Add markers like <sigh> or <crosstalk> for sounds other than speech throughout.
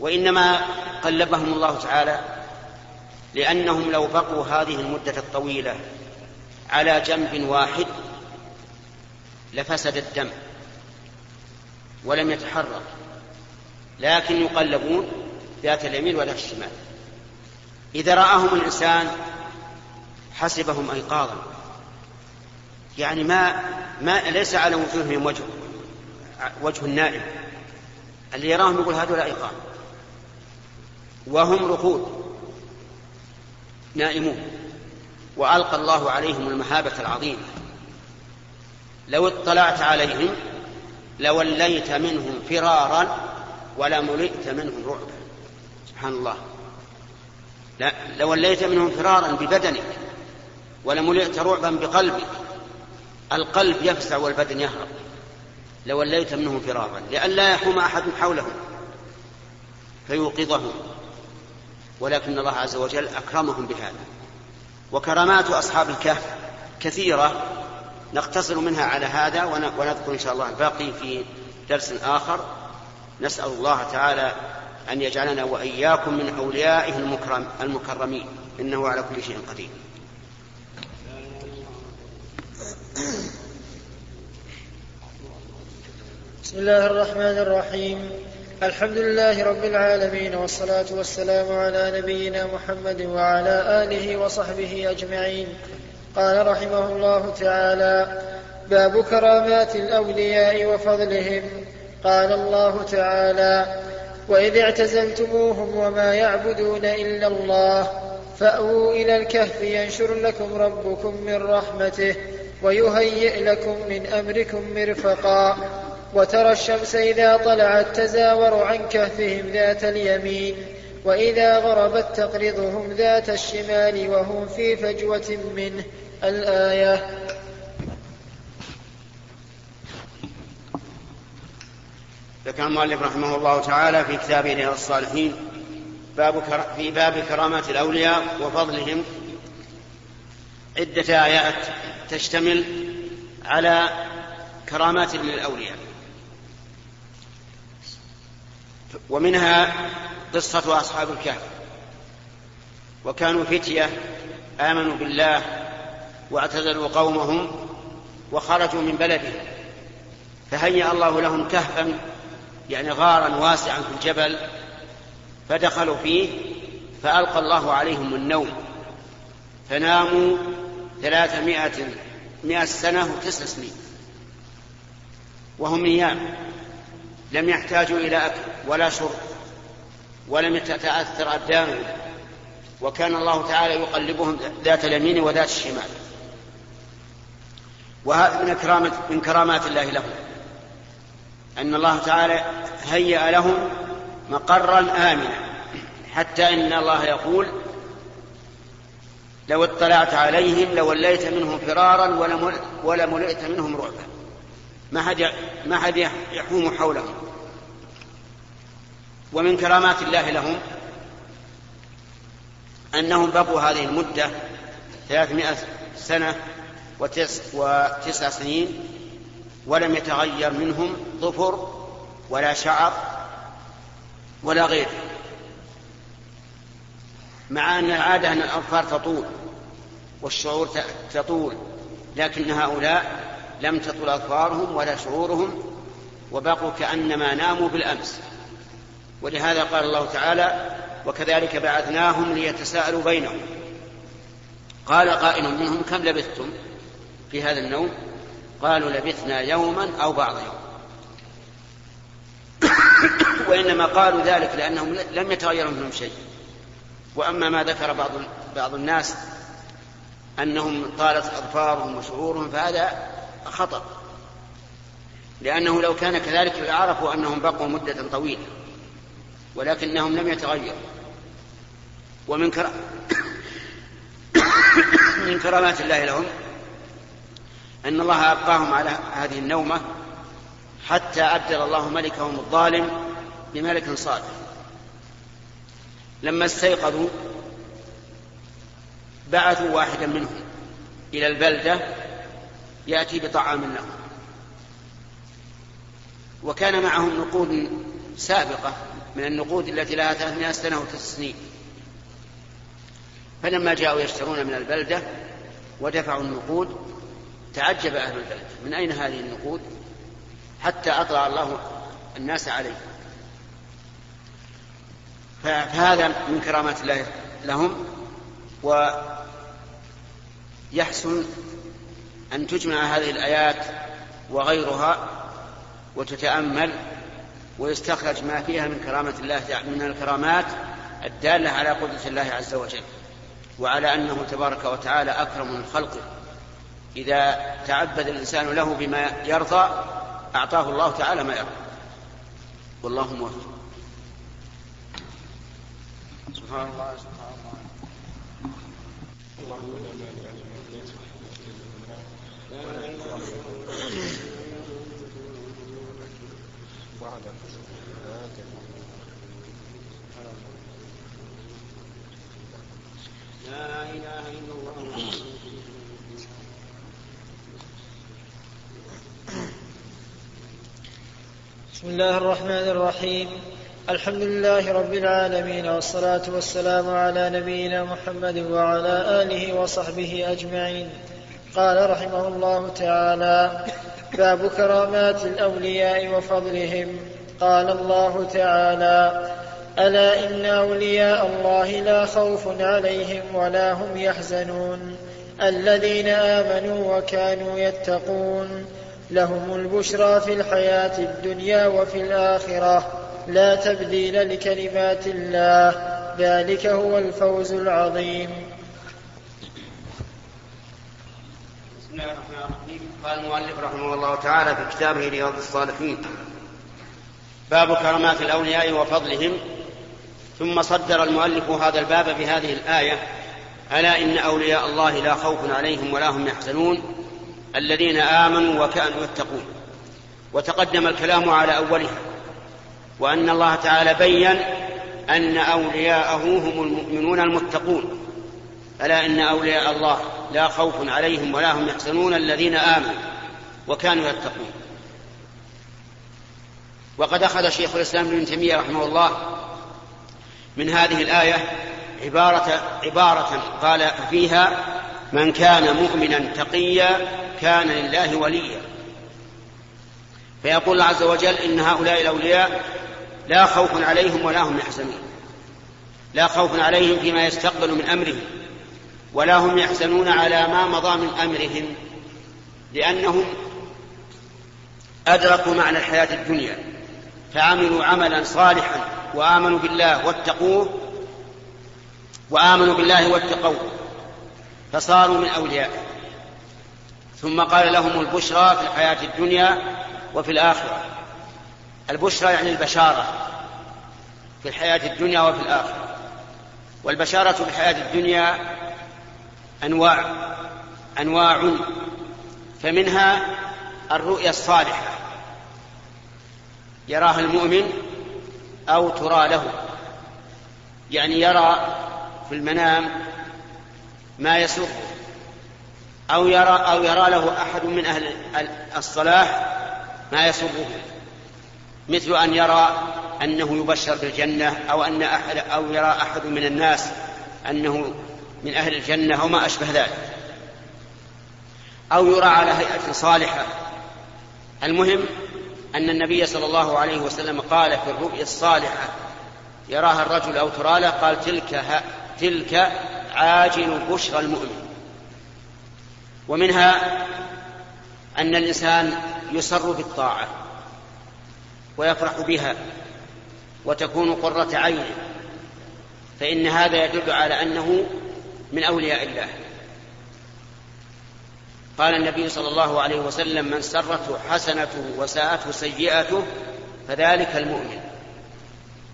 وإنما قلبهم الله تعالى لأنهم لو بقوا هذه المدة الطويلة على جنب واحد لفسد الدم ولم يتحرك لكن يقلبون ذات اليمين وذات الشمال. إذا رآهم الإنسان حسبهم أيقاظا. يعني ما ما ليس على وجوههم وجه وجه النائم. اللي يراهم يقول هذول أيقاظ. وهم رقود نائمون وألقى الله عليهم المهابة العظيمة. لو اطلعت عليهم لوليت منهم فرارا ولملئت منهم رعبا. سبحان الله. لا لوليت منهم فرارا ببدنك ولملئت رعبا بقلبك. القلب يفزع والبدن يهرب. لوليت منهم فرارا لئلا يحوم أحد حولهم فيوقظهم. ولكن الله عز وجل أكرمهم بهذا. وكرامات أصحاب الكهف كثيرة نقتصر منها على هذا ونذكر إن شاء الله الباقي في درس آخر. نسأل الله تعالى أن يجعلنا وإياكم من أوليائه المكرم المكرمين. إنه على كل شيء قدير. بسم الله الرحمن الرحيم. الحمد لله رب العالمين والصلاة والسلام على نبينا محمد وعلى آله وصحبه أجمعين. قال رحمه الله تعالى باب كرامات الأولياء وفضلهم. قال الله تعالى وإذ اعتزلتموهم وما يعبدون إلا الله فأووا إلى الكهف ينشر لكم ربكم من رحمته ويهيئ لكم من أمركم مرفقا. وترى الشمس إذا طلعت تزاور عن كهفهم ذات اليمين وإذا غربت تقرضهم ذات الشمال وهم في فجوة منه. الآية. ذكر المؤلف رحمه الله تعالى في كتابه رياض الصالحين باب في باب كرامات الأولياء وفضلهم. عدة آيات تشتمل على كرامات للأولياء. ومنها قصة أصحاب الكهف. وكانوا فتية آمنوا بالله واعتزلوا قومهم وخرجوا من بلدهم. فهيأ الله لهم كهفا يعني غارا واسعا في الجبل فدخلوا فيه فألقى الله عليهم النوم. فناموا ثلاثمائة مئة سنة وتسع سنين. وهم نيام. لم يحتاجوا إلى أكل ولا شرب ولم تتأثر أبدانهم وكان الله تعالى يقلبهم ذات اليمين وذات الشمال. وهذا من كرامة من كرامات الله لهم. أن الله تعالى هيأ لهم مقرا آمنا. حتى إن الله يقول لو اطلعت عليهم لوليت منهم فرارا ولملئت منهم رعبا. ما حد ما حد يحوم حولهم ومن كرامات الله لهم أنهم بقوا هذه المدة ثلاثمائة سنة وتسع, وتسع سنين ولم يتغير منهم ظفر ولا شعر ولا غيره. مع أن العادة أن الأظفار تطول والشعور تطول لكن هؤلاء لم تطل أظفارهم ولا شعورهم وبقوا كأنما ناموا بالأمس. ولهذا قال الله تعالى وكذلك بعثناهم ليتساءلوا بينهم. قال قائل منهم كم لبثتم في هذا النوم؟ قالوا لبثنا يوما أو بعض يوم. <coughs> وإنما قالوا ذلك لأنهم لم يتغير منهم شيء. وأما ما ذكر بعض بعض الناس أنهم طالت أظفارهم وشعورهم فهذا خطأ. لأنه لو كان كذلك لعرفوا أنهم بقوا مدة طويلة ولكنهم لم يتغيروا. ومن كرام <coughs> من كرامات الله لهم أن الله أبقاهم على هذه النومة حتى أبدل الله ملكهم الظالم بملك صالح. لما استيقظوا بعثوا واحدا منهم إلى البلدة يأتي بطعام لهم وكان معهم نقود سابقة من النقود التي لها 300 سنة وتسع سنين. فلما جاءوا يشترون من البلدة ودفعوا النقود تعجب أهل البلد. من أين هذه النقود؟ حتى أطلع الله الناس عليه فهذا من كرامات الله لهم ويحسن أن تجمع هذه الآيات وغيرها وتتأمل ويستخرج ما فيها من كرامة الله من الكرامات الدالة على قدرة الله عز وجل وعلى أنه تبارك وتعالى أكرم من خلقه. إذا تعبد الإنسان له بما يرضى أعطاه الله تعالى ما يرضى. والله موفق. سبحان الله سبحان الله. بسم الله الرحمن الرحيم. الحمد لله رب العالمين والصلاة والسلام على نبينا محمد وعلى آله وصحبه أجمعين. قال رحمه الله تعالى باب كرامات الأولياء وفضلهم. قال الله تعالى ألا إن أولياء الله لا خوف عليهم ولا هم يحزنون. الذين آمنوا وكانوا يتقون. لهم البشرى في الحياة الدنيا وفي الآخرة. لا تبديل لكلمات الله. ذلك هو الفوز العظيم. بسم الله الرحمن الرحيم. قال المؤلف رحمه الله تعالى في كتابه رياض الصالحين. باب كرامات الأولياء وفضلهم. ثم صدر المؤلف هذا الباب بهذه الآية. ألا إن أولياء الله لا خوف عليهم ولا هم يحزنون. الذين آمنوا وكانوا يتقون. وتقدم الكلام على أولها. وأن الله تعالى بين أن أولياءه هم المؤمنون المتقون. ألا إن أولياء الله لا خوف عليهم ولا هم يحزنون الذين آمنوا وكانوا يتقون. وقد أخذ شيخ الإسلام ابن تيمية رحمه الله من هذه الآية عبارة عبارة قال فيها من كان مؤمنا تقيا كان لله وليا. فيقول الله عز وجل إن هؤلاء الأولياء لا خوف عليهم ولا هم يحزنون. لا خوف عليهم فيما يستقبل من أمرهم ولا هم يحزنون على ما مضى من أمرهم لأنهم أدركوا معنى الحياة الدنيا فعملوا عملا صالحا وآمنوا بالله واتقوه وآمنوا بالله واتقوه فصاروا من أوليائه ثم قال لهم البشرى في الحياة الدنيا وفي الآخرة. البشرى يعني البشارة في الحياة الدنيا وفي الآخرة. والبشارة في الحياة الدنيا أنواع أنواع فمنها الرؤيا الصالحة. يراها المؤمن أو ترى له. يعني يرى في المنام ما يسره أو يرى أو يرى له أحد من أهل الصلاح ما يسره. مثل أن يرى أنه يبشر بالجنة أو أن أحد أو يرى أحد من الناس أنه من أهل الجنة أو ما أشبه ذلك. أو يرى على هيئة صالحة. المهم أن النبي صلى الله عليه وسلم قال في الرؤيا الصالحة يراها الرجل أو ترى له قال تلك تلك عاجل بشرى المؤمن. ومنها أن الإنسان يسر بالطاعة ويفرح بها وتكون قرة عينه فإن هذا يدل على أنه من أولياء الله. قال النبي صلى الله عليه وسلم من سرته حسنته وساءته سيئته فذلك المؤمن.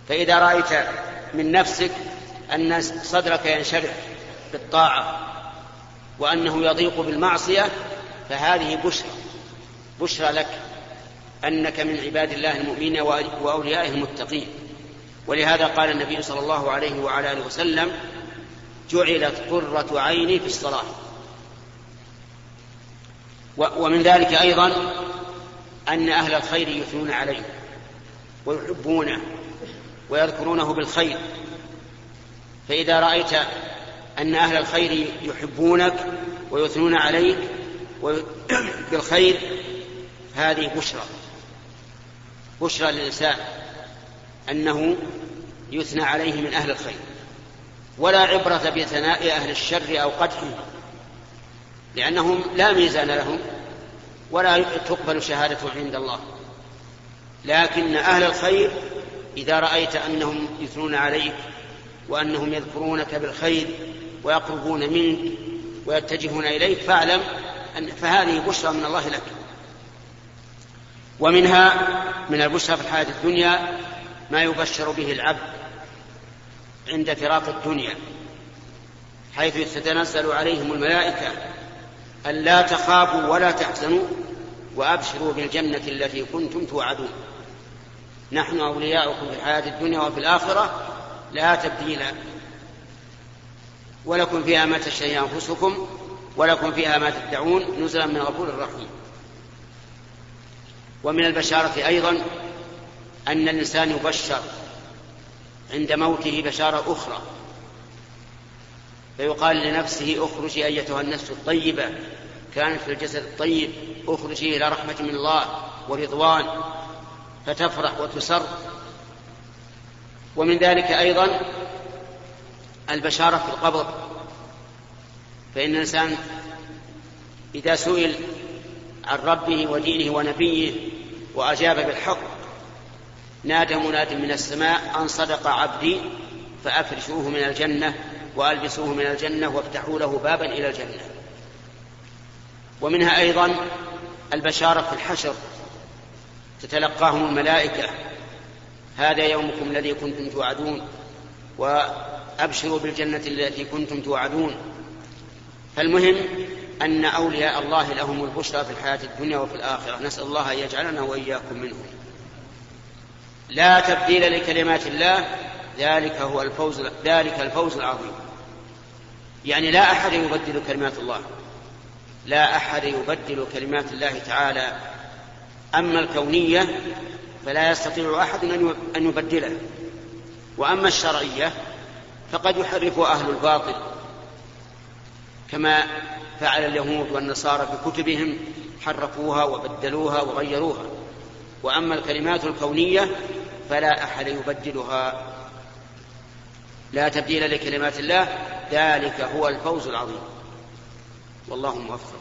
فإذا رأيت من نفسك أن صدرك ينشرح بالطاعة وأنه يضيق بالمعصية فهذه بشرى. بشرى لك أنك من عباد الله المؤمنين وأوليائه المتقين. ولهذا قال النبي صلى الله عليه وعلى آله وسلم جعلت قرة عيني في الصلاة. ومن ذلك أيضا أن أهل الخير يثنون عليه ويحبونه ويذكرونه بالخير. فإذا رأيت أن أهل الخير يحبونك ويثنون عليك بالخير هذه بشرى. بشرى للإنسان أنه يثنى عليه من أهل الخير. ولا عبرة بثناء أهل الشر أو قدحهم لأنهم لا ميزان لهم ولا تقبل شهادته عند الله. لكن أهل الخير إذا رأيت أنهم يثنون عليك وأنهم يذكرونك بالخير ويقربون منك ويتجهون إليك فاعلم أن فهذه بشرى من الله لك. ومنها من البشرى في الحياة الدنيا ما يبشر به العبد عند فراق الدنيا حيث تتنزل عليهم الملائكة أن لا تخافوا ولا تحزنوا وأبشروا بالجنة التي كنتم توعدون. نحن أولياؤكم في الحياة الدنيا وفي الآخرة لا تبديل ولكم فيها ما تشتهي أنفسكم ولكم فيها ما تدعون نزلا من غفور رحيم ومن البشارة أيضا أن الإنسان يبشر عند موته بشارة أخرى. فيقال لنفسه اخرجي أيتها النفس الطيبة. كانت في الجسد الطيب اخرجي إلى رحمة من الله ورضوان. فتفرح وتسر. ومن ذلك أيضا البشارة في القبر. فإن الإنسان إذا سئل عن ربه ودينه ونبيه وأجاب بالحق نادى مناد من السماء أن صدق عبدي فأفرشوه من الجنة وألبسوه من الجنة وافتحوا له بابا إلى الجنة. ومنها أيضا البشارة في الحشر تتلقاهم الملائكة. هذا يومكم الذي كنتم توعدون وأبشروا بالجنة التي كنتم توعدون. فالمهم أن أولياء الله لهم البشرى في الحياة الدنيا وفي الآخرة. نسأل الله أن يجعلنا وإياكم منهم. لا تبديل لكلمات الله ذلك هو الفوز ذلك الفوز العظيم. يعني لا أحد يبدل كلمات الله. لا أحد يبدل كلمات الله تعالى. أما الكونية فلا يستطيع أحد أن يبدله. وأما الشرعية فقد يحرف أهل الباطل. كما فعل اليهود والنصارى بكتبهم حرفوها وبدلوها وغيروها. وأما الكلمات الكونية فلا أحد يبدلها. لا تبديل لكلمات الله ذلك هو الفوز العظيم. والله موفق.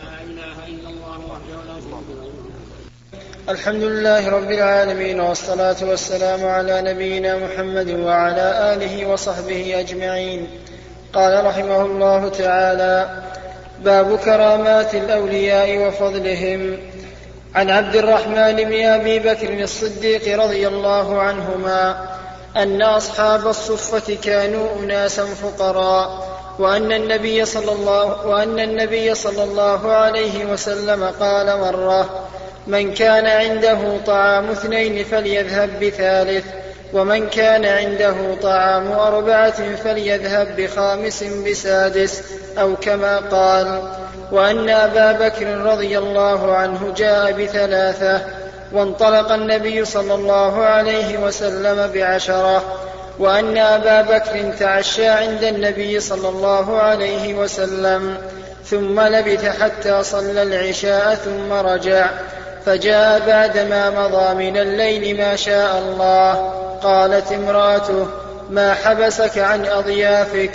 لا إله إلا الله وحده لا شريك له. الحمد لله رب العالمين والصلاة والسلام على نبينا محمد وعلى آله وصحبه أجمعين. قال رحمه الله تعالى باب كرامات الأولياء وفضلهم. عن عبد الرحمن بن أبي بكر الصديق رضي الله عنهما أن أصحاب الصفة كانوا اناسا فقراء وأن النبي صلى الله وأن النبي صلى الله عليه وسلم قال مرة من كان عنده طعام اثنين فليذهب بثالث ومن كان عنده طعام أربعة فليذهب بخامس بسادس أو كما قال وأن أبا بكر رضي الله عنه جاء بثلاثة وانطلق النبي صلى الله عليه وسلم بعشرة وأن أبا بكر تعشى عند النبي صلى الله عليه وسلم ثم لبث حتى صلى العشاء ثم رجع فجاء بعدما مضى من الليل ما شاء الله قالت امرأته ما حبسك عن أضيافك؟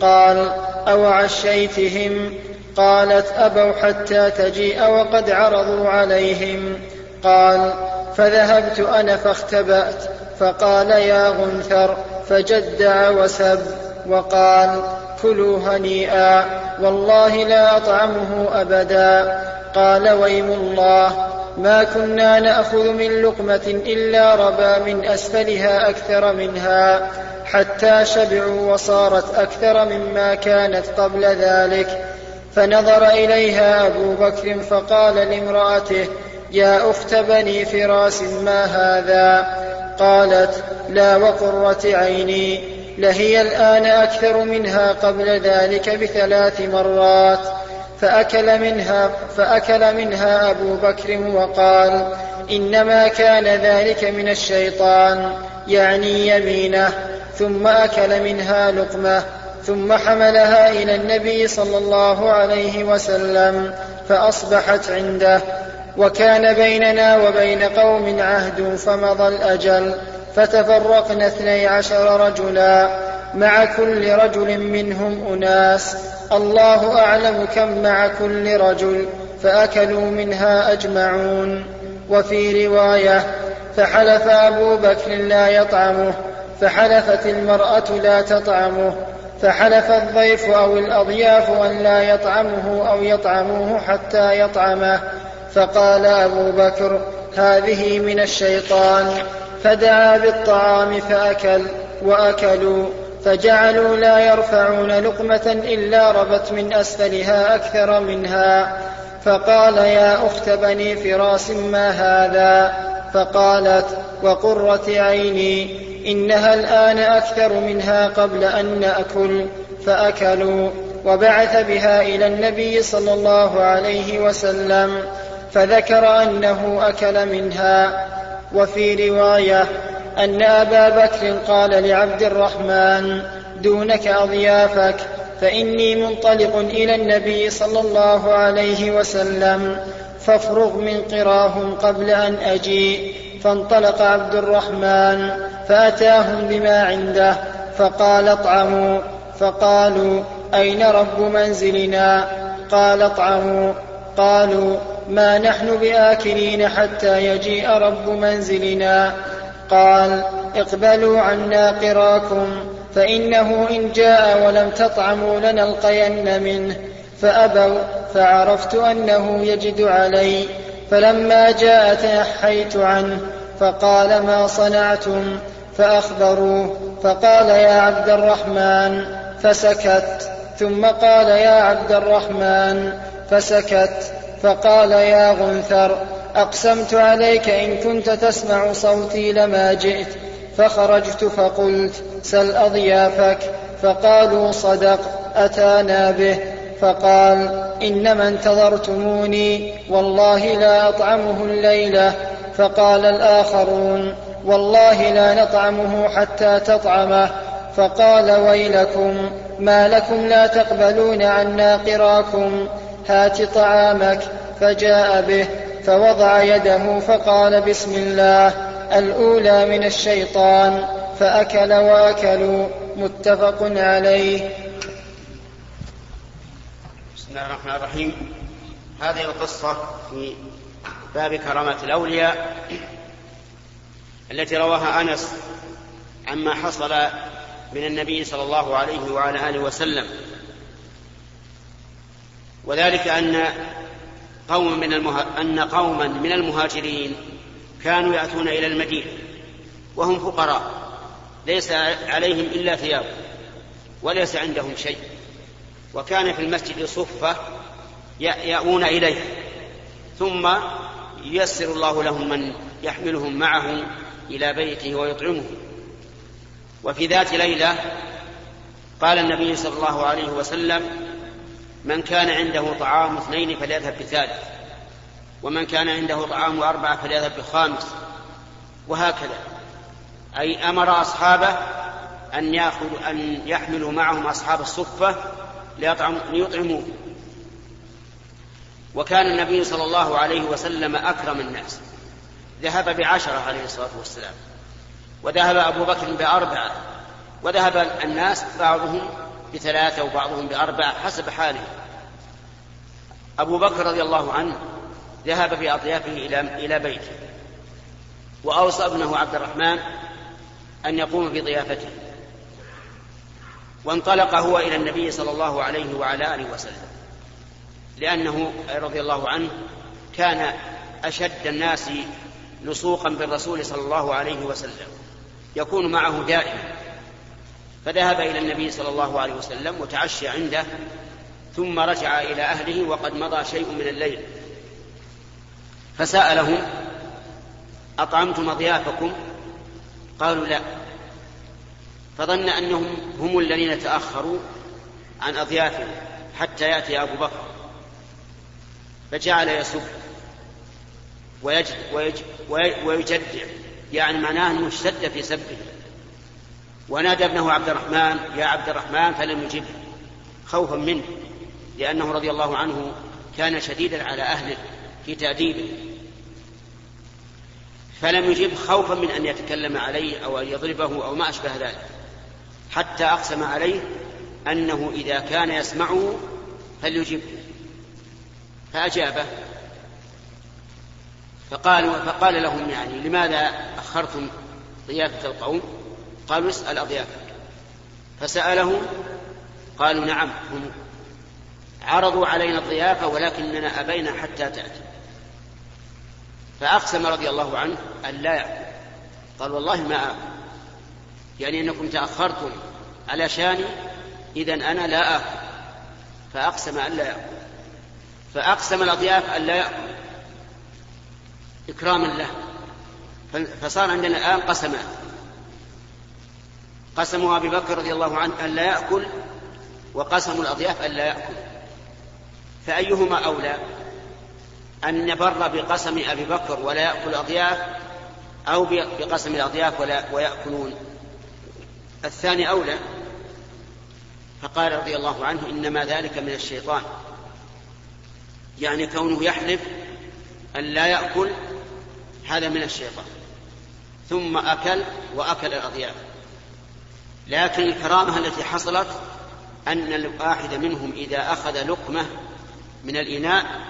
قال أو عشيتهم قالت أبوا حتى تجيء وقد عرضوا عليهم. قال فذهبت أنا فاختبأت فقال يا غنثر فجدع وسب. وقال كلوا هنيئا والله لا أطعمه أبدا. قال ويم الله ما كنا نأخذ من لقمة إلا ربا من أسفلها أكثر منها حتى شبعوا وصارت أكثر مما كانت قبل ذلك. فنظر إليها أبو بكر فقال لامرأته يا أخت بني فراس ما هذا؟ قالت لا وقرة عيني لهي الآن أكثر منها قبل ذلك بثلاث مرات. فأكل منها فأكل منها أبو بكر وقال إنما كان ذلك من الشيطان يعني يمينه ثم أكل منها لقمة. ثم حملها إلى النبي صلى الله عليه وسلم فأصبحت عنده. وكان بيننا وبين قوم عهد فمضى الأجل فتفرقنا اثني عشر رجلا. مع كل رجل منهم أناس. الله أعلم كم مع كل رجل فأكلوا منها أجمعون. وفي رواية فحلف أبو بكر لا يطعمه فحلفت المرأة لا تطعمه. فحلف الضيف أو الأضياف أن لا يطعمه أو يطعموه حتى يطعمه فقال أبو بكر هذه من الشيطان. فدعا بالطعام فأكل وأكلوا فجعلوا لا يرفعون لقمة إلا ربت من أسفلها أكثر منها. فقال يا أخت بني فراس ما هذا؟ فقالت وقرة عيني. إنها الآن أكثر منها قبل أن نأكل فأكلوا وبعث بها إلى النبي صلى الله عليه وسلم فذكر أنه أكل منها. وفي رواية أن أبا بكر قال لعبد الرحمن دونك أضيافك فإني منطلق إلى النبي صلى الله عليه وسلم فافرغ من قراهم قبل أن أجيء. فانطلق عبد الرحمن فأتاهم بما عنده فقال اطعموا فقالوا أين رب منزلنا؟ قال اطعموا قالوا ما نحن بآكلين حتى يجيء رب منزلنا؟ قال اقبلوا عنا قراكم فإنه إن جاء ولم تطعموا لنلقين منه فأبوا فعرفت أنه يجد علي فلما جاء تنحيت عنه فقال ما صنعتم؟ فأخبروه فقال يا عبد الرحمن فسكت. ثم قال يا عبد الرحمن فسكت. فقال يا غنثر أقسمت عليك إن كنت تسمع صوتي لما جئت. فخرجت فقلت سل أضيافك؟ فقالوا صدق أتانا به. فقال إنما انتظرتموني والله لا أطعمه الليلة فقال الآخرون والله لا نطعمه حتى تطعمه فقال ويلكم ما لكم لا تقبلون عنا قراكم هات طعامك فجاء به فوضع يده فقال بسم الله الأولى من الشيطان فأكل وأكلوا متفق عليه الله الرحمن الرحيم. هذه القصة في باب كرامة الأولياء التي رواها أنس عما حصل من النبي صلى الله عليه وعلى آله وسلم. وذلك أن قوم من المه... أن قوما من المهاجرين كانوا يأتون إلى المدينة وهم فقراء ليس عليهم إلا ثياب وليس عندهم شيء. وكان في المسجد صفة يأوون إليه. ثم ييسر الله لهم من يحملهم معه إلى بيته ويطعمه. وفي ذات ليلة قال النبي صلى الله عليه وسلم من كان عنده طعام اثنين فليذهب بثالث ومن كان عنده طعام أربعة فليذهب بخامس. وهكذا. أي أمر أصحابه أن يأخذوا أن يحملوا معهم أصحاب الصفة ليطعموه. وكان النبي صلى الله عليه وسلم أكرم الناس. ذهب بعشرة عليه الصلاة والسلام. وذهب أبو بكر بأربعة. وذهب الناس بعضهم بثلاثة وبعضهم بأربعة حسب حاله. أبو بكر رضي الله عنه ذهب بأضيافه إلى إلى بيته. وأوصى ابنه عبد الرحمن أن يقوم بضيافته. وانطلق هو إلى النبي صلى الله عليه وعلى آله وسلم. لأنه رضي الله عنه كان أشد الناس لصوقا بالرسول صلى الله عليه وسلم. يكون معه دائما. فذهب إلى النبي صلى الله عليه وسلم وتعشى عنده ثم رجع إلى أهله وقد مضى شيء من الليل. فسألهم أطعمتم أضيافكم؟ قالوا لا. فظن أنهم هم الذين تأخروا عن أضيافهم حتى يأتي أبو بكر. فجعل يسب ويجدع يعني معناه أنه اشتد في سبه. ونادى ابنه عبد الرحمن يا عبد الرحمن فلم يجبه. خوفا منه لأنه رضي الله عنه كان شديدا على أهله في تأديبه. فلم يجب خوفا من أن يتكلم عليه أو أن يضربه أو ما أشبه ذلك. حتى أقسم عليه أنه إذا كان يسمعه فليجبه فأجابه. فقالوا فقال لهم يعني لماذا أخرتم ضيافة القوم؟ قالوا اسأل أضيافك. فسألهم قالوا نعم هم عرضوا علينا الضيافة ولكننا أبينا حتى تأتي. فأقسم رضي الله عنه أن لا يأكل. قال والله ما آكل. يعني أنكم تأخرتم. على شاني إذا أنا لا آكل. فأقسم أن لا يأكل. فأقسم الأضياف أن لا يأكل. إكراما له. فصار عندنا الآن قسمان قسم أبي بكر رضي الله عنه أن لا يأكل وقسم الأضياف أن لا يأكل. فأيهما أولى؟ أن نبر بقسم أبي بكر ولا يأكل أضياف أو بقسم الأضياف ولا ويأكلون. الثاني أولى فقال رضي الله عنه إنما ذلك من الشيطان. يعني كونه يحلف أن لا يأكل هذا من الشيطان. ثم أكل وأكل الأضياف لكن الكرامة التي حصلت أن الواحد منهم إذا أخذ لقمة من الإناء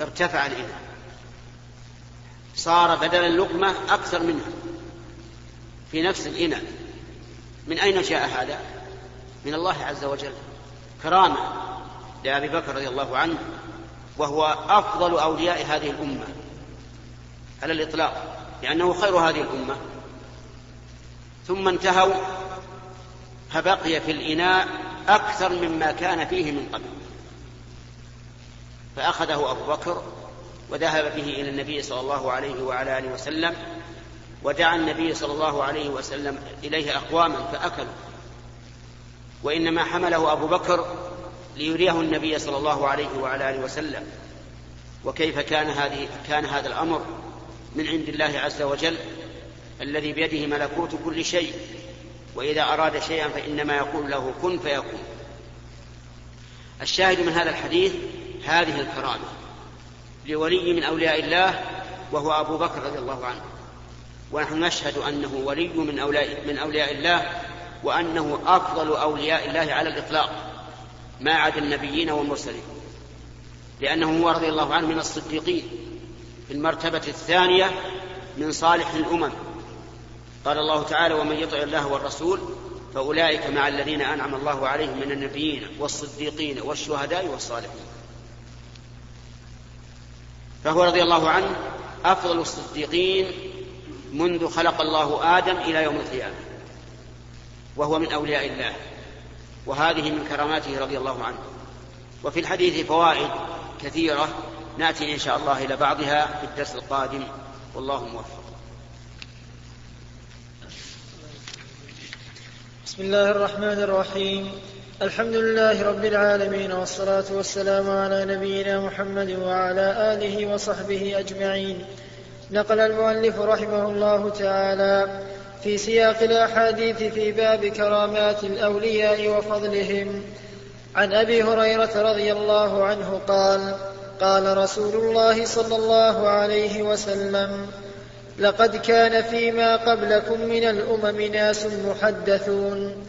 ارتفع الإناء. صار بدل اللقمة أكثر منها في نفس الإناء. من أين جاء هذا؟ من الله عز وجل. كرامة لأبي بكر رضي الله عنه وهو أفضل أولياء هذه الأمة على الإطلاق لأنه خير هذه الأمة. ثم انتهوا فبقي في الإناء أكثر مما كان فيه من قبل. فأخذه أبو بكر وذهب به إلى النبي صلى الله عليه وعلى آله وسلم ودعا النبي صلى الله عليه وسلم إليه أقواما فأكلوا. وإنما حمله أبو بكر ليريه النبي صلى الله عليه وعلى آله وسلم. وكيف كان هذه كان هذا الأمر؟ من عند الله عز وجل الذي بيده ملكوت كل شيء. وإذا أراد شيئا فإنما يقول له كن فيكون. الشاهد من هذا الحديث هذه الكرامة لولي من أولياء الله وهو أبو بكر رضي الله عنه. ونحن نشهد أنه ولي من أولياء, من أولياء الله وأنه أفضل أولياء الله على الإطلاق ما عدا النبيين والمرسلين. لأنه هو رضي الله عنه من الصديقين في المرتبة الثانية من صالح الأمم. قال الله تعالى ومن يطع الله والرسول فأولئك مع الذين أنعم الله عليهم من النبيين والصديقين والشهداء والصالحين. فهو رضي الله عنه أفضل الصديقين منذ خلق الله آدم إلى يوم القيامة وهو من أولياء الله وهذه من كراماته رضي الله عنه. وفي الحديث فوائد كثيرة نأتي إن شاء الله إلى بعضها في الدرس القادم. والله موفق. بسم الله الرحمن الرحيم. الحمد لله رب العالمين والصلاة والسلام على نبينا محمد وعلى آله وصحبه أجمعين. نقل المؤلف رحمه الله تعالى في سياق الأحاديث في باب كرامات الأولياء وفضلهم. عن أبي هريرة رضي الله عنه قال قال رسول الله صلى الله عليه وسلم لقد كان فيما قبلكم من الأمم ناس محدثون.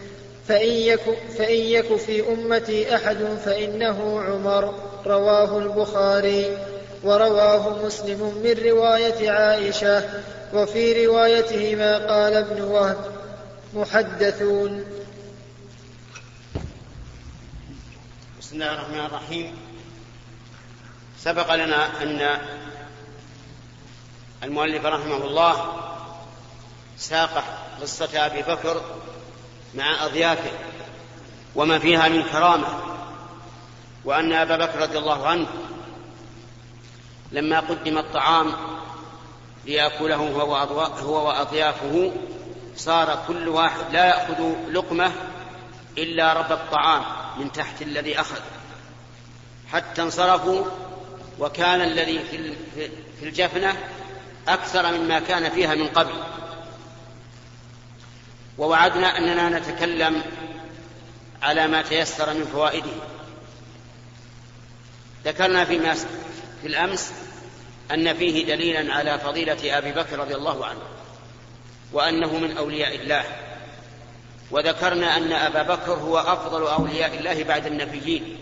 فإن يك, فإن يك في أمتي أحد فإنه عمر. رواه البخاري. ورواه مسلم من رواية عائشة وفي روايته ما قال ابن وهب. محدثون. بسم الله الرحمن الرحيم. سبق لنا أن المؤلف رحمه الله ساق قصة أبي بكر مع أضيافه وما فيها من كرامة وأن أبا بكر رضي الله عنه لما قدم الطعام ليأكله هو وأضيافه صار كل واحد لا يأخذ لقمة إلا رب الطعام من تحت الذي أخذ. حتى انصرفوا وكان الذي في الجفنة أكثر مما كان فيها من قبل. ووعدنا أننا نتكلم على ما تيسر من فوائده. ذكرنا فيما في الأمس أن فيه دليلا على فضيلة أبي بكر رضي الله عنه وأنه من أولياء الله. وذكرنا أن أبا بكر هو أفضل أولياء الله بعد النبيين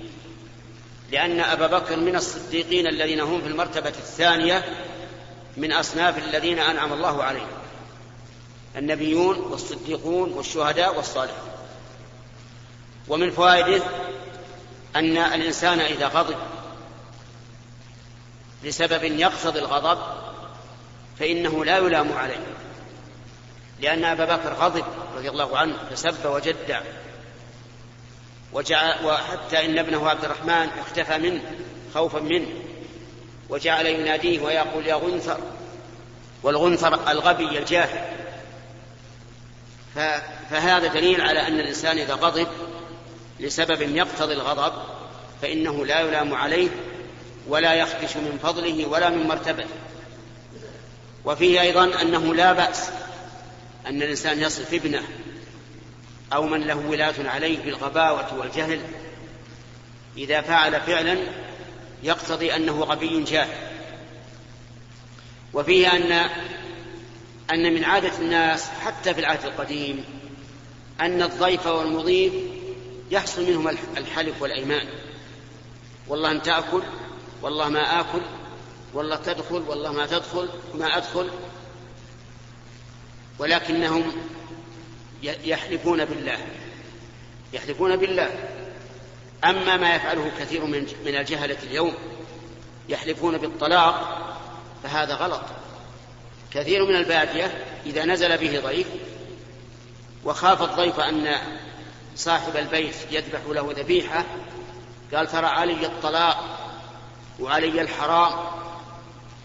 لأن أبا بكر من الصديقين الذين هم في المرتبة الثانية من أصناف الذين أنعم الله عليهم النبيون والصديقون والشهداء والصالحون. ومن فوائده أن الإنسان إذا غضب لسبب يقتضي الغضب فإنه لا يلام عليه. لأن أبا بكر غضب رضي الله عنه فسب وجدع وجعل وحتى إن ابنه عبد الرحمن اختفى منه خوفا منه وجعل يناديه ويقول يا غنثر. والغنثر الغبي الجاهل. فهذا دليل على أن الإنسان إذا غضب لسبب يقتضي الغضب فإنه لا يلام عليه ولا يخدش من فضله ولا من مرتبته. وفيه أيضا أنه لا بأس أن الإنسان يصف ابنه أو من له ولاة عليه بالغباوة والجهل إذا فعل فعلا يقتضي أنه غبي جاهل. وفيه أن أن من عادة الناس حتى في العهد القديم أن الضيف والمضيف يحصل منهم الحلف والأيمان. والله أن تأكل والله ما آكل والله تدخل والله ما تدخل ما أدخل. ولكنهم يحلفون بالله يحلفون بالله. أما ما يفعله كثير من من الجهلة اليوم يحلفون بالطلاق فهذا غلط. كثير من البادية إذا نزل به ضيف وخاف الضيف أن صاحب البيت يذبح له ذبيحة قال ترى علي الطلاق. وعلي الحرام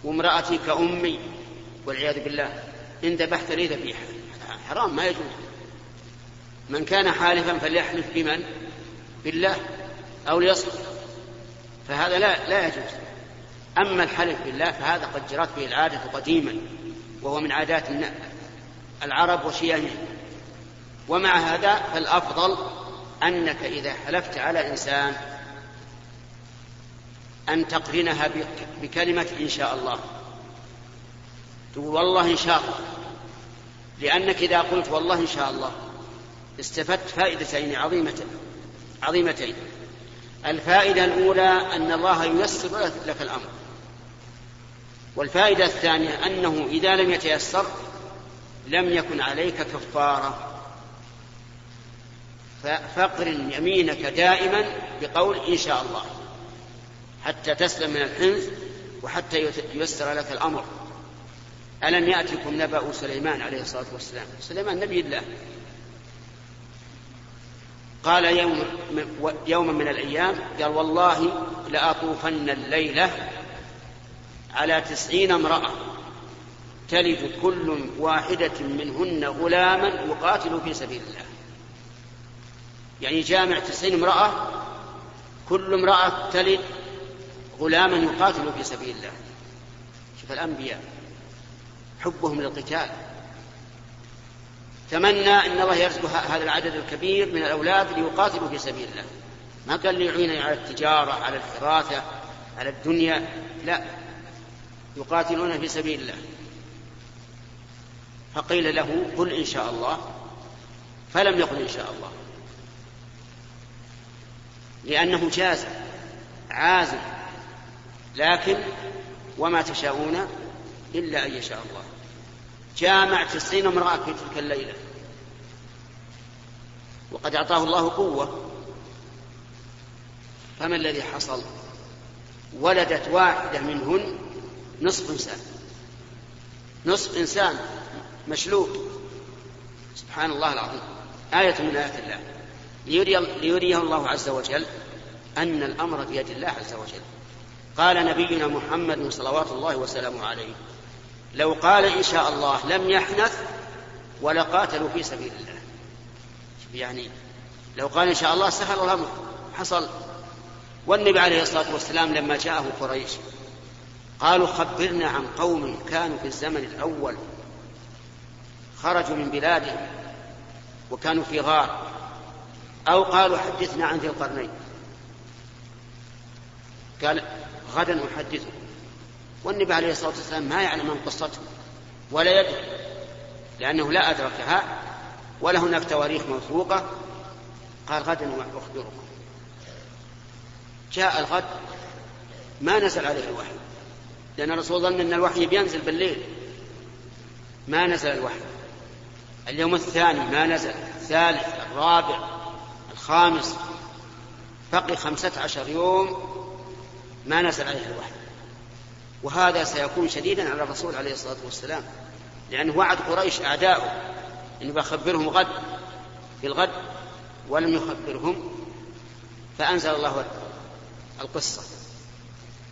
وامرأتي كأمي والعياذ بالله. إن ذبحت لي ذبيحة. حرام ما يجوز. من كان حالفا فليحلف بمن؟ بالله أو ليصمت فهذا لا لا يجوز. أما الحلف بالله فهذا قد جرت به العادة قديما وهو من عادات العرب وشيامهم ومع هذا فالأفضل أنك إذا حلفت على إنسان أن تقرنها بكلمة إن شاء الله. تقول والله إن شاء الله. لأنك إذا قلت والله إن شاء الله استفدت فائدتين عظيمتين عظيمتين. الفائدة الأولى أن الله ييسر لك الأمر. والفائدة الثانية أنه إذا لم يتيسر لم يكن عليك كفارة. فاقرن يمينك دائما بقول إن شاء الله. حتى تسلم من الحنث وحتى ييسر لك الأمر. ألم يأتكم نبأ سليمان عليه الصلاة والسلام؟ سليمان نبي الله. قال يوم يوما من الأيام قال والله لأطوفن الليلة على تسعين امرأة تلد كل واحدة منهن غلاما يقاتل في سبيل الله. يعني جامع تسعين امرأة كل امرأة تلد غلاما يقاتل في سبيل الله. شوف الأنبياء. حبهم للقتال. تمنى إن الله يرزق هذا العدد الكبير من الأولاد ليقاتلوا في سبيل الله. ما قال ليعينوا على التجارة على الحراثه على الدنيا. لا. يقاتلون في سبيل الله. فقيل له قل إن شاء الله. فلم يقل إن شاء الله. لأنه جاز. عازم. لكن وما تشاءون إلا أن يشاء الله. جامع تسعين امرأة في تلك الليلة. وقد أعطاه الله قوة. فما الذي حصل؟ ولدت واحدة منهن نصف إنسان. نصف إنسان مشلوب سبحان الله العظيم. آية من آيات الله. ليري ليريه الله عز وجل أن الأمر بيد الله عز وجل. قال نبينا محمد صلوات الله وسلامه عليه لو قال إن شاء الله لم يحنث ولقاتلوا في سبيل الله. يعني لو قال إن شاء الله سهل الأمر حصل. والنبي عليه الصلاة والسلام لما جاءه قريش قالوا خبرنا عن قوم كانوا في الزمن الأول خرجوا من بلادهم وكانوا في غار أو قالوا حدثنا عن ذي القرنين. قال غدا أحدثكم والنبي عليه الصلاة والسلام ما يعلم عن قصتهم ولا يدري لأنه لا أدركها ولا هناك تواريخ موثوقة. قال غدا أخبركم. جاء الغد ما نزل عليه الوحي لأن الرسول ظن أن الوحي بينزل بالليل. ما نزل الوحي. اليوم الثاني ما نزل الثالث الرابع الخامس بقي خمسة عشر يوم. ما نزل عليه الوحي. وهذا سيكون شديدا على الرسول عليه الصلاة والسلام. لأنه وعد قريش أعداؤه. أنه بخبرهم غد في الغد ولم يخبرهم فأنزل الله القصة.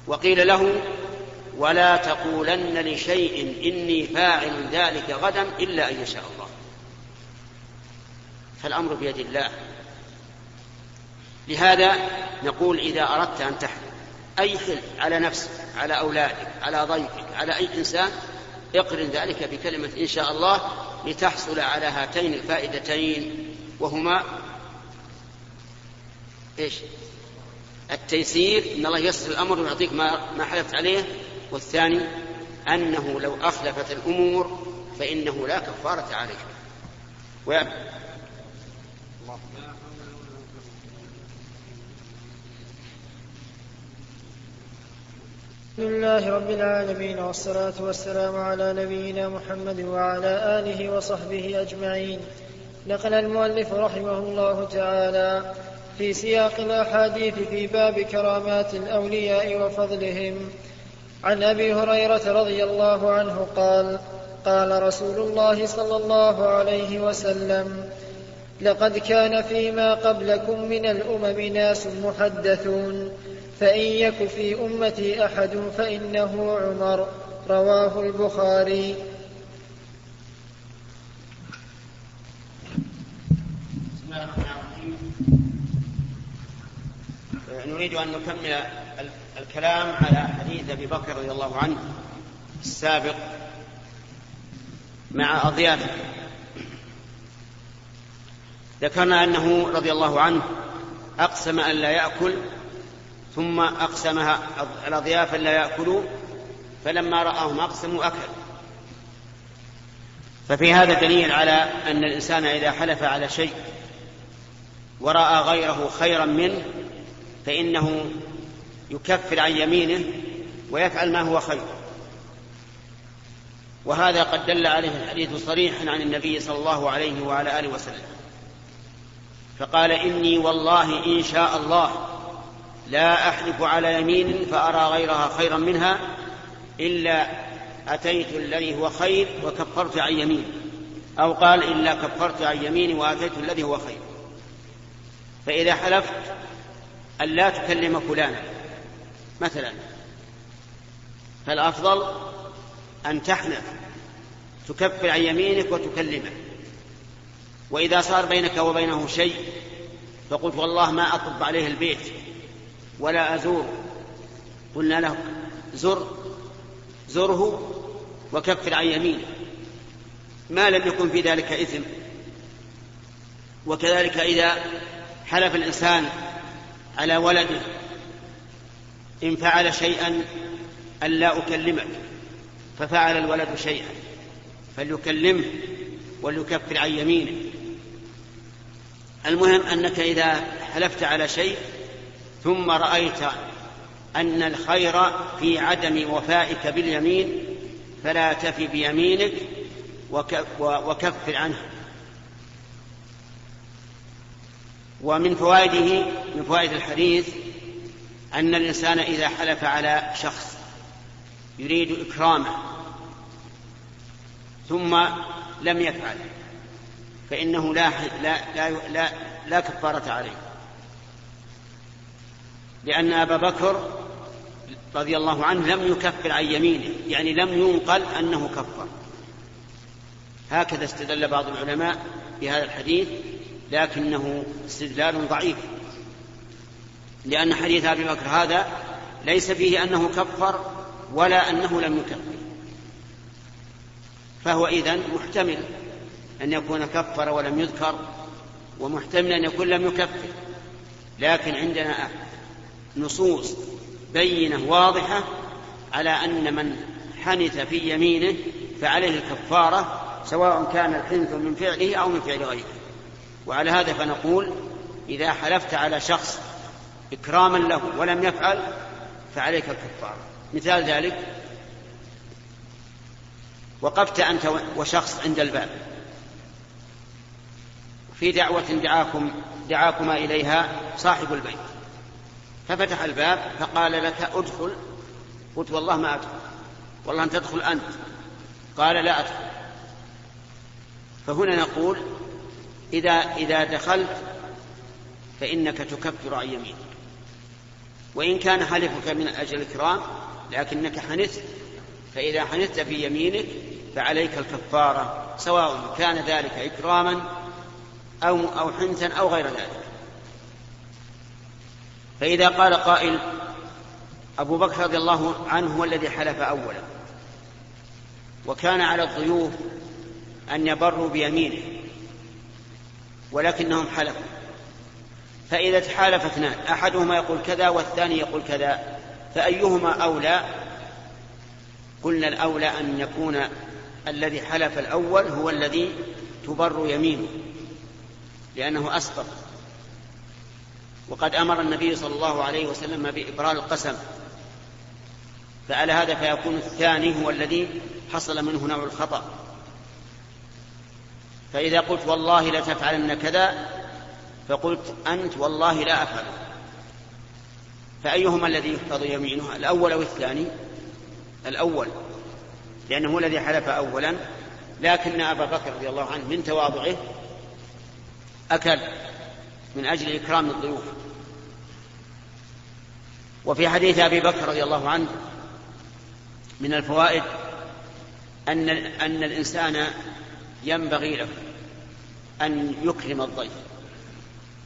وقيل له ولا تقولن لشيء إني فاعل ذلك غدا إلا أن يشاء الله. فالأمر بيد الله. لهذا نقول إذا أردت أن تحلف أي حلف على نفسك على أولادك على ضيفك على أي إنسان اقرن ذلك بكلمة إن شاء الله لتحصل على هاتين الفائدتين وهما إيش؟ التيسير إن الله يسر الأمر ويعطيك ما ما حلفت عليه والثاني أنه لو أخلفت الأمور فإنه لا كفارة عليه. الحمد لله رب العالمين والصلاة والسلام على نبينا محمد وعلى آله وصحبه أجمعين. نقل المؤلف رحمه الله تعالى في سياق الأحاديث في باب كرامات الأولياء وفضلهم. عن أبي هريرة رضي الله عنه قال قال رسول الله صلى الله عليه وسلم لقد كان فيما قبلكم من الأمم ناس محدثون فإن يك في أمتي أحد فإنه عمر. رواه البخاري. نريد أن نكمل الكلام على حديث أبي بكر رضي الله عنه السابق مع أضيافه. ذكرنا أنه رضي الله عنه أقسم أن لا يأكل ثم أقسمها الأضياف لا يأكلوا فلما رآهم أقسموا أكل. ففي هذا دليل على أن الإنسان إذا حلف على شيء ورأى غيره خيرا منه فإنه يكفر عن يمينه ويفعل ما هو خير. وهذا قد دل عليه الحديث صريحا عن النبي صلى الله عليه وعلى آله وسلم. فقال إني والله إن شاء الله لا أحلف على يمين فأرى غيرها خيرا منها إلا أتيت الذي هو خير وكفرت عن يميني أو قال إلا كفرت عن يميني وأتيت الذي هو خير. فإذا حلفت أن لا تكلم فلانا مثلا فالأفضل أن تحنف تكفر عن يمينك وتكلمه. وإذا صار بينك وبينه شيء فقلت والله ما أطب عليه البيت. ولا أزور. قلنا له زر زره وكفر عن يمينه. ما لم يكن في ذلك إثم. وكذلك إذا حلف الإنسان على ولده إن فعل شيئا ألا أكلمك ففعل الولد شيئا فليكلمه وليكفر عن يمينه. المهم أنك إذا حلفت على شيء ثم رأيت أن الخير في عدم وفائك باليمين فلا تفي بيمينك وكفر عنه. ومن فوائده من فوائد الحديث أن الإنسان إذا حلف على شخص يريد إكرامه ثم لم يفعل فإنه لا لا لا لا, لا كفارة عليه. لأن أبا بكر رضي الله عنه لم يكفر عن يمينه يعني لم ينقل أنه كفر. هكذا استدل بعض العلماء بهذا الحديث لكنه استدلال ضعيف. لأن حديث أبي بكر هذا ليس فيه أنه كفر ولا أنه لم يكفر. فهو إذن محتمل أن يكون كفر ولم يذكر ومحتمل أن يكون لم يكفر. لكن عندنا نصوص بينة واضحة على أن من حنث في يمينه فعليه الكفارة سواء كان الحنث من فعله أو من فعل غيره. وعلى هذا فنقول إذا حلفت على شخص إكراما له ولم يفعل فعليك الكفارة. مثال ذلك وقفت أنت وشخص عند الباب. في دعوة دعاكم دعاكما إليها صاحب البيت. ففتح الباب فقال لك ادخل. قلت والله ما أدخل. والله أن تدخل أنت. قال لا أدخل. فهنا نقول إذا إذا دخلت فإنك تكفر عن يمينك. وإن كان حلفك من أجل الإكرام لكنك حنثت فإذا حنثت في يمينك فعليك الكفارة سواء كان ذلك إكراما أو أو حنثا أو غير ذلك. فإذا قال قائل أبو بكر رضي الله عنه هو الذي حلف أولا وكان على الضيوف أن يبروا بيمينه ولكنهم حلفوا فإذا تحالف اثنان أحدهما يقول كذا والثاني يقول كذا فأيهما أولى؟ قلنا الأولى أن يكون الذي حلف الأول هو الذي تبر يمينه لأنه أسقط. وقد أمر النبي صلى الله عليه وسلم بإبرار القسم فعلى هذا فيكون الثاني هو الذي حصل منه نوع الخطأ. فإذا قلت والله لتفعلن كذا فقلت أنت والله لا أفعل. فأيهما الذي يحفظ يمينه الأول أو الثاني؟ الأول لأنه الذي حلف أولا لكن أبا بكر رضي الله عنه من تواضعه أكل. من أجل إكرام الضيوف. وفي حديث أبي بكر رضي الله عنه من الفوائد أن أن الإنسان ينبغي له أن يكرم الضيف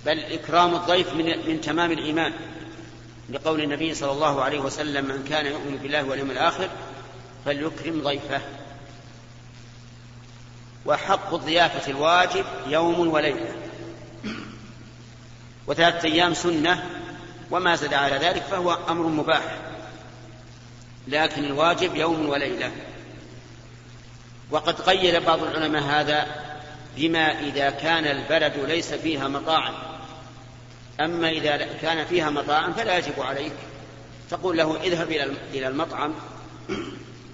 بل إكرام الضيف من, من تمام الإيمان. لقول النبي صلى الله عليه وسلم من كان يؤمن بالله واليوم الآخر فليكرم ضيفه. وحق الضيافة الواجب يوم وليلة. وثلاثة أيام سنة وما زاد على ذلك فهو أمر مباح. لكن الواجب يوم وليلة. وقد قيد بعض العلماء هذا بما إذا كان البلد ليس فيها مطاعم. أما إذا كان فيها مطاعم فلا يجب عليك. تقول له اذهب إلى المطعم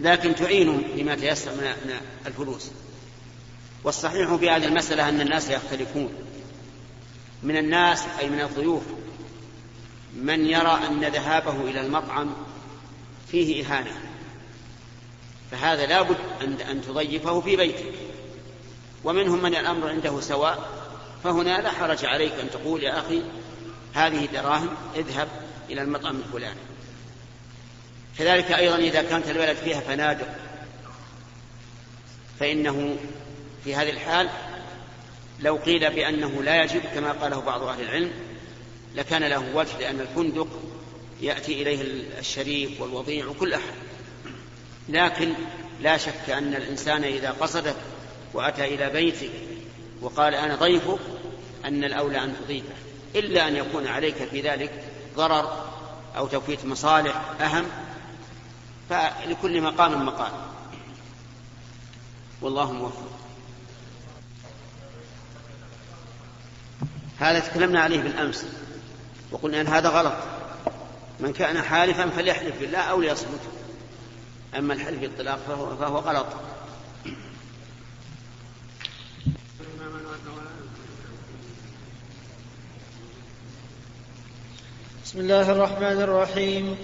لكن تعين بما تيسر من الفلوس. والصحيح في هذه المسألة أن الناس يختلفون. من الناس أي من الضيوف من يرى أن ذهابه إلى المطعم فيه إهانة. فهذا لا بد أن تضيفه في بيتك. ومنهم من الأمر عنده سواء فهنا لا حرج عليك أن تقول يا أخي هذه دراهم اذهب إلى المطعم الفلاني. كذلك أيضا إذا كانت البلد فيها فنادق فإنه في هذه الحال لو قيل بأنه لا يجب كما قاله بعض أهل العلم لكان له وجه لأن الفندق يأتي إليه الشريف والوضيع وكل أحد. لكن لا شك أن الإنسان إذا قصدك وأتى إلى بيتك وقال أنا ضيفك أن الأولى أن تضيفه إلا أن يكون عليك في ذلك ضرر أو توفيت مصالح أهم فلكل مقام مقام والله موفق. هذا تكلمنا عليه بالأمس. وقلنا أن هذا غلط. من كان حالفا فليحلف بالله أو ليصمت. أما الحلف بالطلاق فهو, فهو غلط. بسم الله الرحمن الرحيم.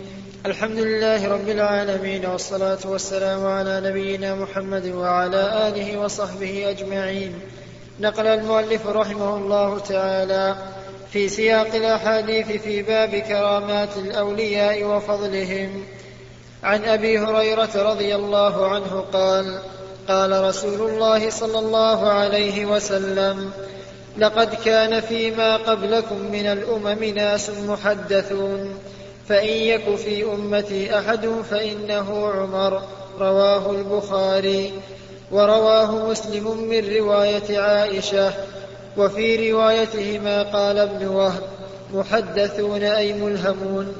الحمد لله رب العالمين والصلاة والسلام على نبينا محمد وعلى آله وصحبه أجمعين. نقل المؤلف رحمه الله تعالى في سياق الأحاديث في باب كرامات الأولياء وفضلهم. عن أبي هريرة رضي الله عنه قال قال رسول الله صلى الله عليه وسلم لقد كان فيما قبلكم من الأمم ناس محدثون فإن يك في أمتي أحد فإنه عمر. رواه البخاري. ورواه مسلم من رواية عائشة وفي روايتهما قال ابن وهب محدثون أي ملهمون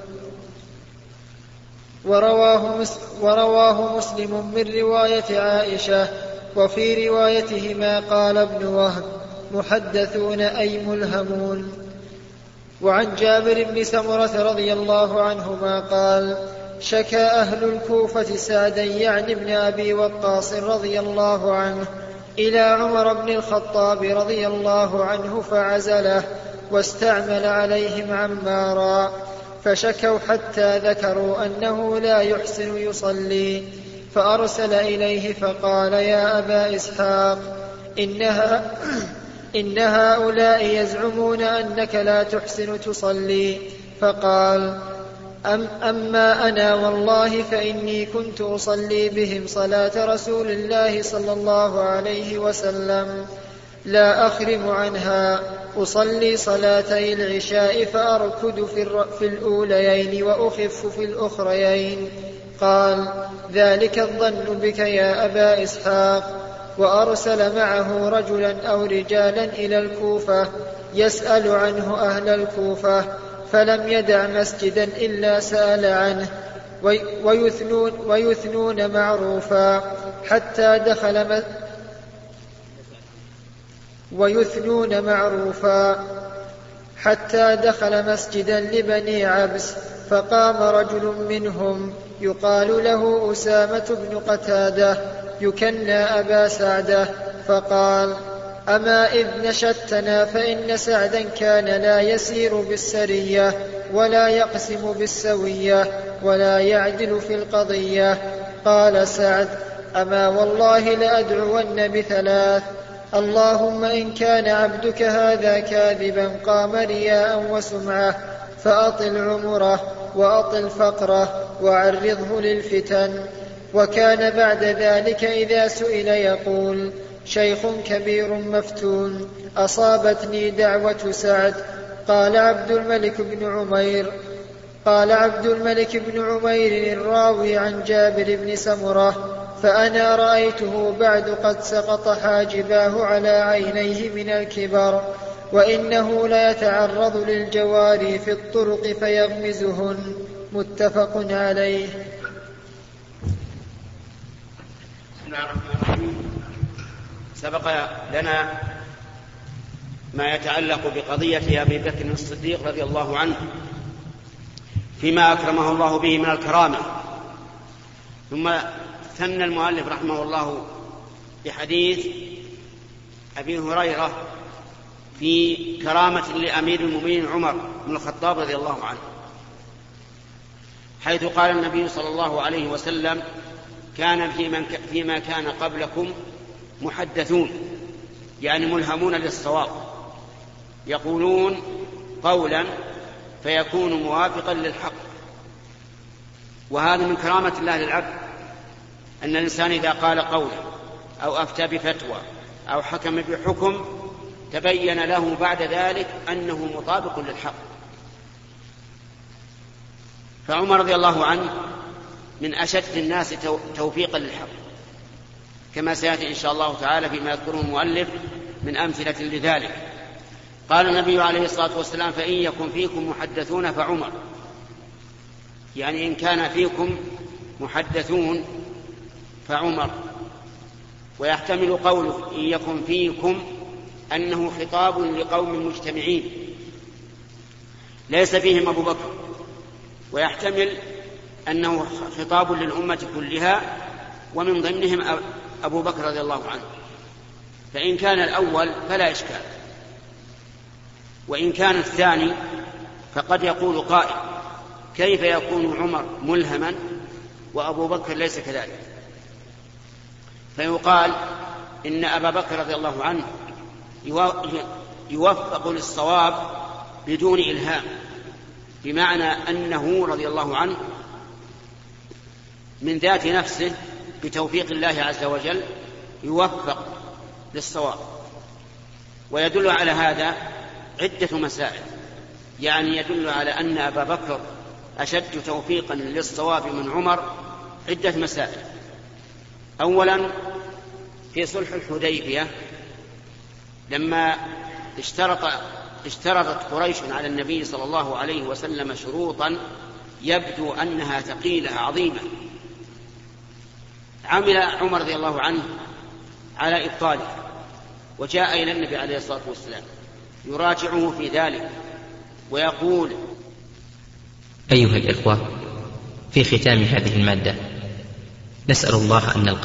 ورواه, ورواه مسلم من رواية عائشة وفي روايتهما قال ابن وهب محدثون أي ملهمون وعن جابر بن سمرة رضي الله عنهما قال شكى أهل الكوفة سعدا يعني ابن أبي وقاص رضي الله عنه إلى عمر بن الخطاب رضي الله عنه فعزله واستعمل عليهم عمارا فشكوا حتى ذكروا أنه لا يحسن يصلي فأرسل إليه فقال يا أبا إسحاق إنها <clears throat> إن هؤلاء يزعمون أنك لا تحسن تصلي فقال أم أما أنا والله فإني كنت أصلي بهم صلاة رسول الله صلى الله عليه وسلم. لا أخرم عنها. أصلي صلاتي العشاء فأركد في, في الأوليين وأخف في الأخريين. قال ذلك الظن بك يا أبا إسحاق. وأرسل معه رجلا أو رجالا إلى الكوفة يسأل عنه أهل الكوفة. فلم يدع مسجدا إلا سأل عنه ويثنون, ويثنون معروفا حتى دخل ويثنون معروفا حتى دخل مسجدا لبني عبس فقام رجل منهم يقال له أسامة بن قتادة يكنى أبا سعدة فقال أما إذ نشدتنا فإن سعدا كان لا يسير بالسرية ولا يقسم بالسوية ولا يعدل في القضية. قال سعد أما والله لأدعون بثلاث. اللهم إن كان عبدك هذا كاذبا قام رياء وسمعة فأطل عمره وأطل فقره وعرضه للفتن. وكان بعد ذلك إذا سئل يقول شيخ كبير مفتون أصابتني دعوة سعد. قال عبد الملك بن عمير قال عبد الملك بن عمير الراوي عن جابر بن سمرة فأنا رأيته بعد قد سقط حاجباه على عينيه من الكبر وإنه ليتعرض للجواري في الطرق فيغمزهن. متفق عليه. سبق لنا ما يتعلق بقضية أبي بكر الصديق رضي الله عنه فيما أكرمه الله به من الكرامة. ثم ثنى المؤلف رحمه الله بحديث أبي هريرة في كرامة لأمير المؤمنين عمر بن الخطاب رضي الله عنه حيث قال النبي صلى الله عليه وسلم كان في من فيما كان قبلكم محدثون يعني ملهمون للصواب يقولون قولا فيكون موافقا للحق. وهذا من كرامة الله للعبد أن الإنسان إذا قال قولا أو أفتى بفتوى أو حكم بحكم تبين له بعد ذلك أنه مطابق للحق. فعمر رضي الله عنه من أشد الناس توفيقا للحق. كما سيأتي إن شاء الله تعالى فيما يذكره المؤلف من أمثلة لذلك. قال النبي عليه الصلاة والسلام فإن يكن فيكم محدثون فعمر. يعني إن كان فيكم محدثون فعمر. ويحتمل قوله إن يكن فيكم أنه خطاب لقوم مجتمعين. ليس فيهم أبو بكر. ويحتمل أنه خطاب للأمة كلها ومن ضمنهم أبو بكر رضي الله عنه. فإن كان الأول فلا إشكال. وإن كان الثاني فقد يقول قائل كيف يكون عمر ملهما وأبو بكر ليس كذلك؟ فيقال إن أبا بكر رضي الله عنه يوفق للصواب بدون إلهام بمعنى أنه رضي الله عنه من ذات نفسه بتوفيق الله عز وجل يوفق للصواب. ويدل على هذا عدة مسائل. يعني يدل على أن أبا بكر أشد توفيقا للصواب من عمر عدة مسائل. أولا في صلح الحديبية لما اشترط اشترطت قريش على النبي صلى الله عليه وسلم شروطا يبدو أنها ثقيلة عظيمة. عمل عمر رضي الله عنه على ابطالها وجاء إلى النبي عليه الصلاة والسلام يراجعه في ذلك ويقول أيها الإخوة في ختام هذه المادة نسأل الله أن نلقى